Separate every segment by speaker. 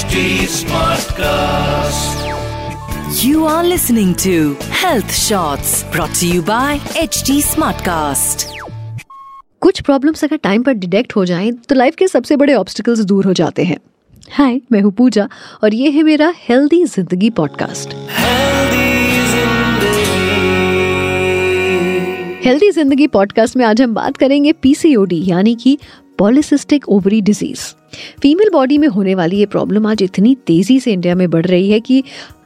Speaker 1: HD Smartcast.
Speaker 2: You are listening to Health Shots brought to you by HD Smartcast.
Speaker 3: कुछ problems अगर time पर detect हो जाएँ तो लाइफ के सबसे बड़े ऑब्स्टिकल्स दूर हो जाते हैं हाय मैं हूँ पूजा और ये है मेरा हेल्दी ज़िंदगी पॉडकास्ट हेल्दी ज़िंदगी पॉडकास्ट में आज हम बात करेंगे पीसीओडी यानी कि polycystic ovary disease female body में होने वाली ये प्रॉब्लम आज इतनी तेज़ी से इंडिया में बढ़ रही है कि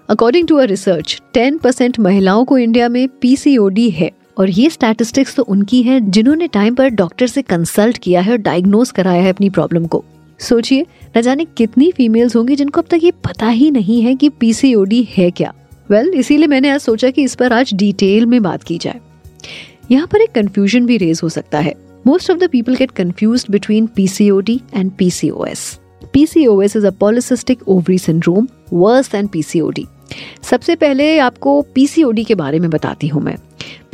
Speaker 3: according to a research 10 percent महिलाओं को इंडिया में पीसीओडी है। और ये स्टैटिस्टिक्स तो उनकी है जिन्होंने टाइम पर डॉक्टर से कंसल्ट किया है और डायग्नोज कराया है अपनी प्रॉब्लम को। सोचिए न जाने कितनी फीमेल्स होंगी जिनको अब तक ये पता ही नहीं है कि पीसीओडी है क्या। वेल well, इसीलिए मैंने आज सोचा कि इस पर आज डिटेल में बात की जाए। यहाँ पर एक कंफ्यूजन भी रेज हो सकता है। Most of the people get confused between PCOD and PCOS. PCOS is a polycystic ovary syndrome worse than PCOD. सबसे पहले आपको PCOD के बारे में बताती हूँ मैं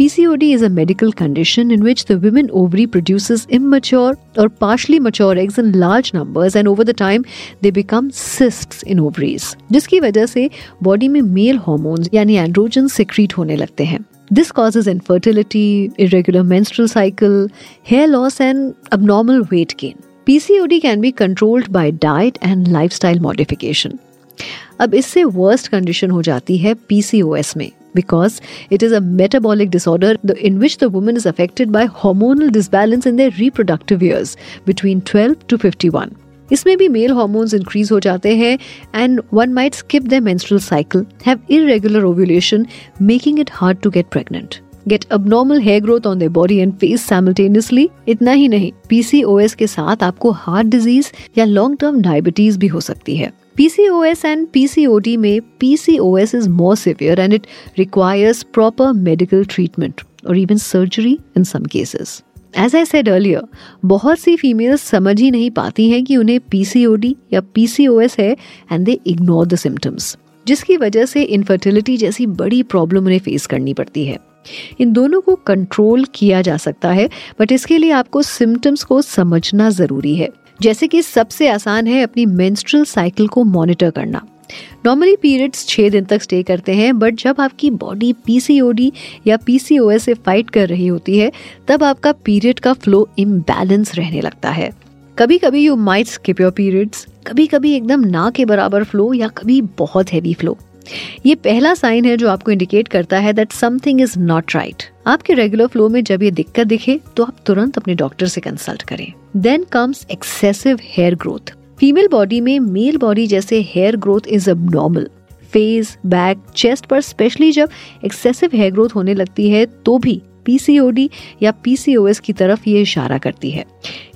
Speaker 3: PCOD is a medical condition in which the women ovary produces immature or partially mature eggs in large numbers and over the time they become cysts in ovaries जिसकी वजह से बॉडी में मेल हॉर्मोन्स यानी androgen secrete होने लगते हैं This causes infertility, irregular menstrual cycle, hair loss, and abnormal weight gain. PCOD can be controlled by diet and lifestyle modification. अब इससे वर्स्ट कंडीशन हो जाती है PCOS में because it is a metabolic disorder in which the woman is affected by hormonal disbalance in their reproductive years between 12 to 51. इसमें भी mail hormones increase हो जाते हैं and one might skip the menstrual cycle have irregular ovulation making it hard to get pregnant get abnormal hair growth on the body and face simultaneously इतना ही नहीं PCOS के साथ आपको हार्ट डिज़ीज़ या लॉन्ग टर्म डायबिटीज़ भी हो सकती है PCOS and PCOD में PCOS is more severe and it requires proper medical treatment or even surgery in some cases. As I said earlier बहुत सी फीमेल्स समझ ही नहीं पाती हैं कि उन्हें पीसीओडी या पीसीओएस है and they ignore the symptoms जिसकी वजह से इनफर्टिलिटी जैसी बड़ी प्रॉब्लम उन्हें फेस करनी पड़ती है। इन दोनों को कंट्रोल किया जा सकता है बट इसके लिए आपको सिम्टम्स को समझना ज़रूरी है। जैसे कि सबसे आसान है अपनी मेंस्ट्रुअल साइकिल को मॉनिटर करना। नॉर्मली पीरियड्स छः दिन तक स्टे करते हैं बट जब आपकी बॉडी पीसीओडी या पीसीओएस से फाइट कर रही होती है, तब आपका पीरियड का फ्लो इम्बैलेंस रहने लगता है। कभी कभी you might skip your periods कभी कभी एकदम ना के बराबर फ्लो या कभी बहुत हैवी फ्लो ये पहला साइन है जो आपको इंडिकेट करता है that something is not right आपके रेगुलर फ्लो में जब ये दिक्कत दिखे तो आप तुरंत अपने डॉक्टर से कंसल्ट करें। Then comes excessive hair growth female body में मेल बॉडी जैसे hair growth is abnormal face back chest पर स्पेशली जब एक्सेसिव हेयर ग्रोथ होने लगती है तो भी पीसीओडी या पीसीओएस की तरफ़ ये इशारा करती है।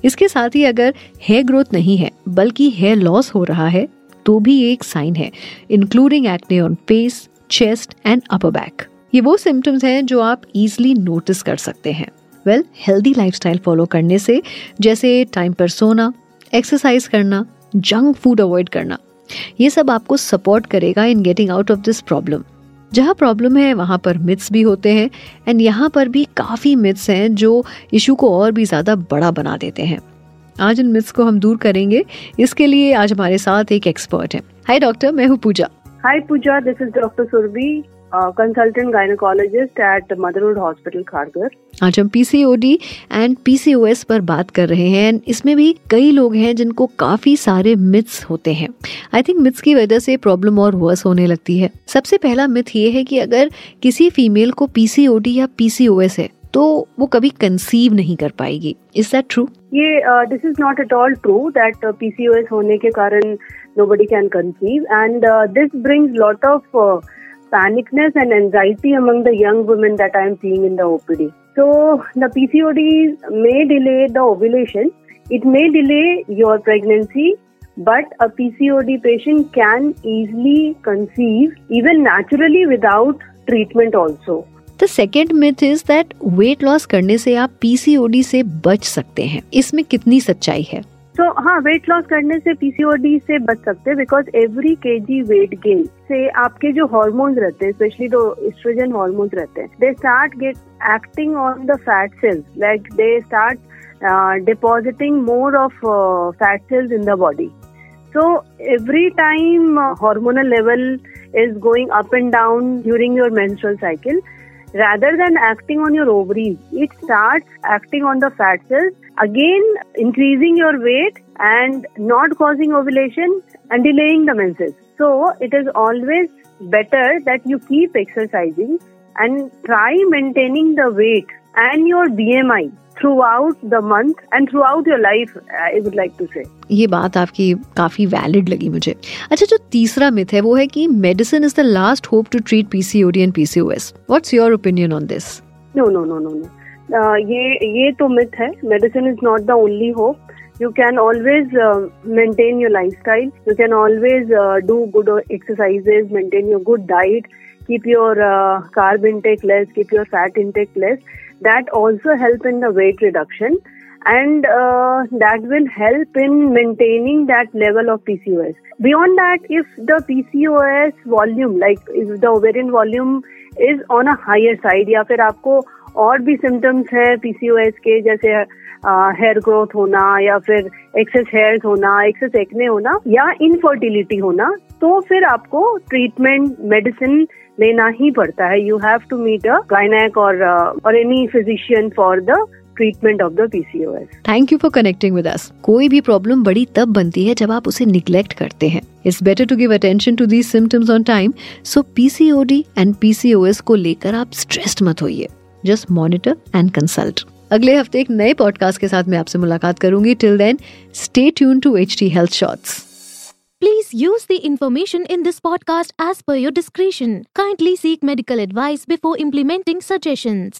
Speaker 3: इसके साथ ही अगर हेयर ग्रोथ नहीं है, बल्कि हेयर लॉस हो रहा है तो भी ये एक साइन है including acne on face chest and upper back ये वो सिम्टम्स हैं जो आप इजिली नोटिस कर सकते हैं। वेल हेल्दी लाइफस्टाइल फॉलो करने से, जैसे टाइम पर सोना एक्सरसाइज करना जंक फ़ूड अवॉइड करना। ये सब आपको सपोर्ट करेगा in getting out of this problem जहाँ प्रॉब्लम है, वहाँ पर मिथ्स भी होते हैं एंड यहाँ पर भी काफ़ी मिथ्स हैं जो इशू को और भी ज़्यादा बड़ा बना देते हैं। आज इन मिथ्स को हम दूर करेंगे। इसके लिए आज हमारे साथ एक एक्सपर्ट है। हाय डॉक्टर मैं हूँ Pooja.
Speaker 4: Hi Pooja this is doctor Surabhi consultant gynecologist at Motherhood hospital Kharghar
Speaker 3: आज हम पीसीओडी एंड पीसीओएस पर बात कर रहे हैं। एंड इसमें भी कई लोग हैं जिनको काफ़ी सारे मिथ्स होते हैं। आई थिंक मिथ्स की वजह से प्रॉब्लम और वर्स होने लगती है। सबसे पहला मिथ ये है कि अगर किसी फीमेल को पीसीओडी या पीसीओएस है तो वो कभी कंसीव नहीं कर पाएगी। इज़ दैट ट्रू
Speaker 4: ये this is not at all true that PCOS होने के कारण nobody can conceive and this brings lot of panicness and anxiety among the young women that I am seeing in the OPD. So the PCOD may delay the ovulation. It may delay your pregnancy, but a PCOD patient can easily conceive even naturally without treatment also.
Speaker 3: The second myth is that weight loss करने से आप PCOD से बच सकते हैं इसमें कितनी सच्चाई है
Speaker 4: सो so, हाँ वेट लॉस करने से पीसीओडी से बच सकते हैं बिकॉज़ एवरी के जी वेट गेन से आपके जो हॉर्मोन्स रहते हैं स्पेशली जो इस्ट्रोजन हॉर्मोन्स रहते हैं they start get acting on the fat cells like they start depositing more of fat cells in the body so every time hormonal level is going up and down during your menstrual cycle rather than acting on your ovaries it start acting on the fat cells again increasing your weight and not causing ovulation and delaying the menses. So it is always better that you keep exercising and try maintaining the weight and your BMI throughout the month and throughout your life, I would like to say.
Speaker 3: ये बात आपकी काफी valid लगी मुझे अच्छा जो तीसरा myth है वो है कि medicine is the last hope to treat PCOD and PCOS what's your opinion on this
Speaker 4: no no no no no ये ये तो मिथ है. Medicine is not the only hope you can always maintain your lifestyle you can always do good exercises maintain your good diet keep your carb intake less keep your fat intake less that also help in the weight reduction and that will help in maintaining that level of P C O S beyond that if the P C O S volume like if the volume is on a higher side या फिर आपको और भी symptoms हैं PCOS के, जैसे hair growth होना, या फिर एक्सेस हेयर होना एक्सेस एक्ने होना, या इनफर्टिलिटी होना तो फिर आपको ट्रीटमेंट मेडिसिन लेना ही पड़ता है। You have to meet a gynaec और any physician for the treatment of the PCOS
Speaker 3: thank you for connecting with us कोई भी प्रॉब्लम बड़ी तब बनती है जब आप उसे निग्लेक्ट करते हैं। It's better to give attention to these symptoms on time so PCOD and PCOS को लेकर आप स्ट्रेस्ड मत होइए। जस्ट मॉनिटर एंड कंसल्ट अगले हफ़्ते एक नए पॉडकास्ट के साथ मैं आपसे मुलाकात करूँगी। Till then stay tuned to H T health shorts
Speaker 5: Please use the information in this podcast as per your discretion. Kindly seek medical advice before implementing suggestions.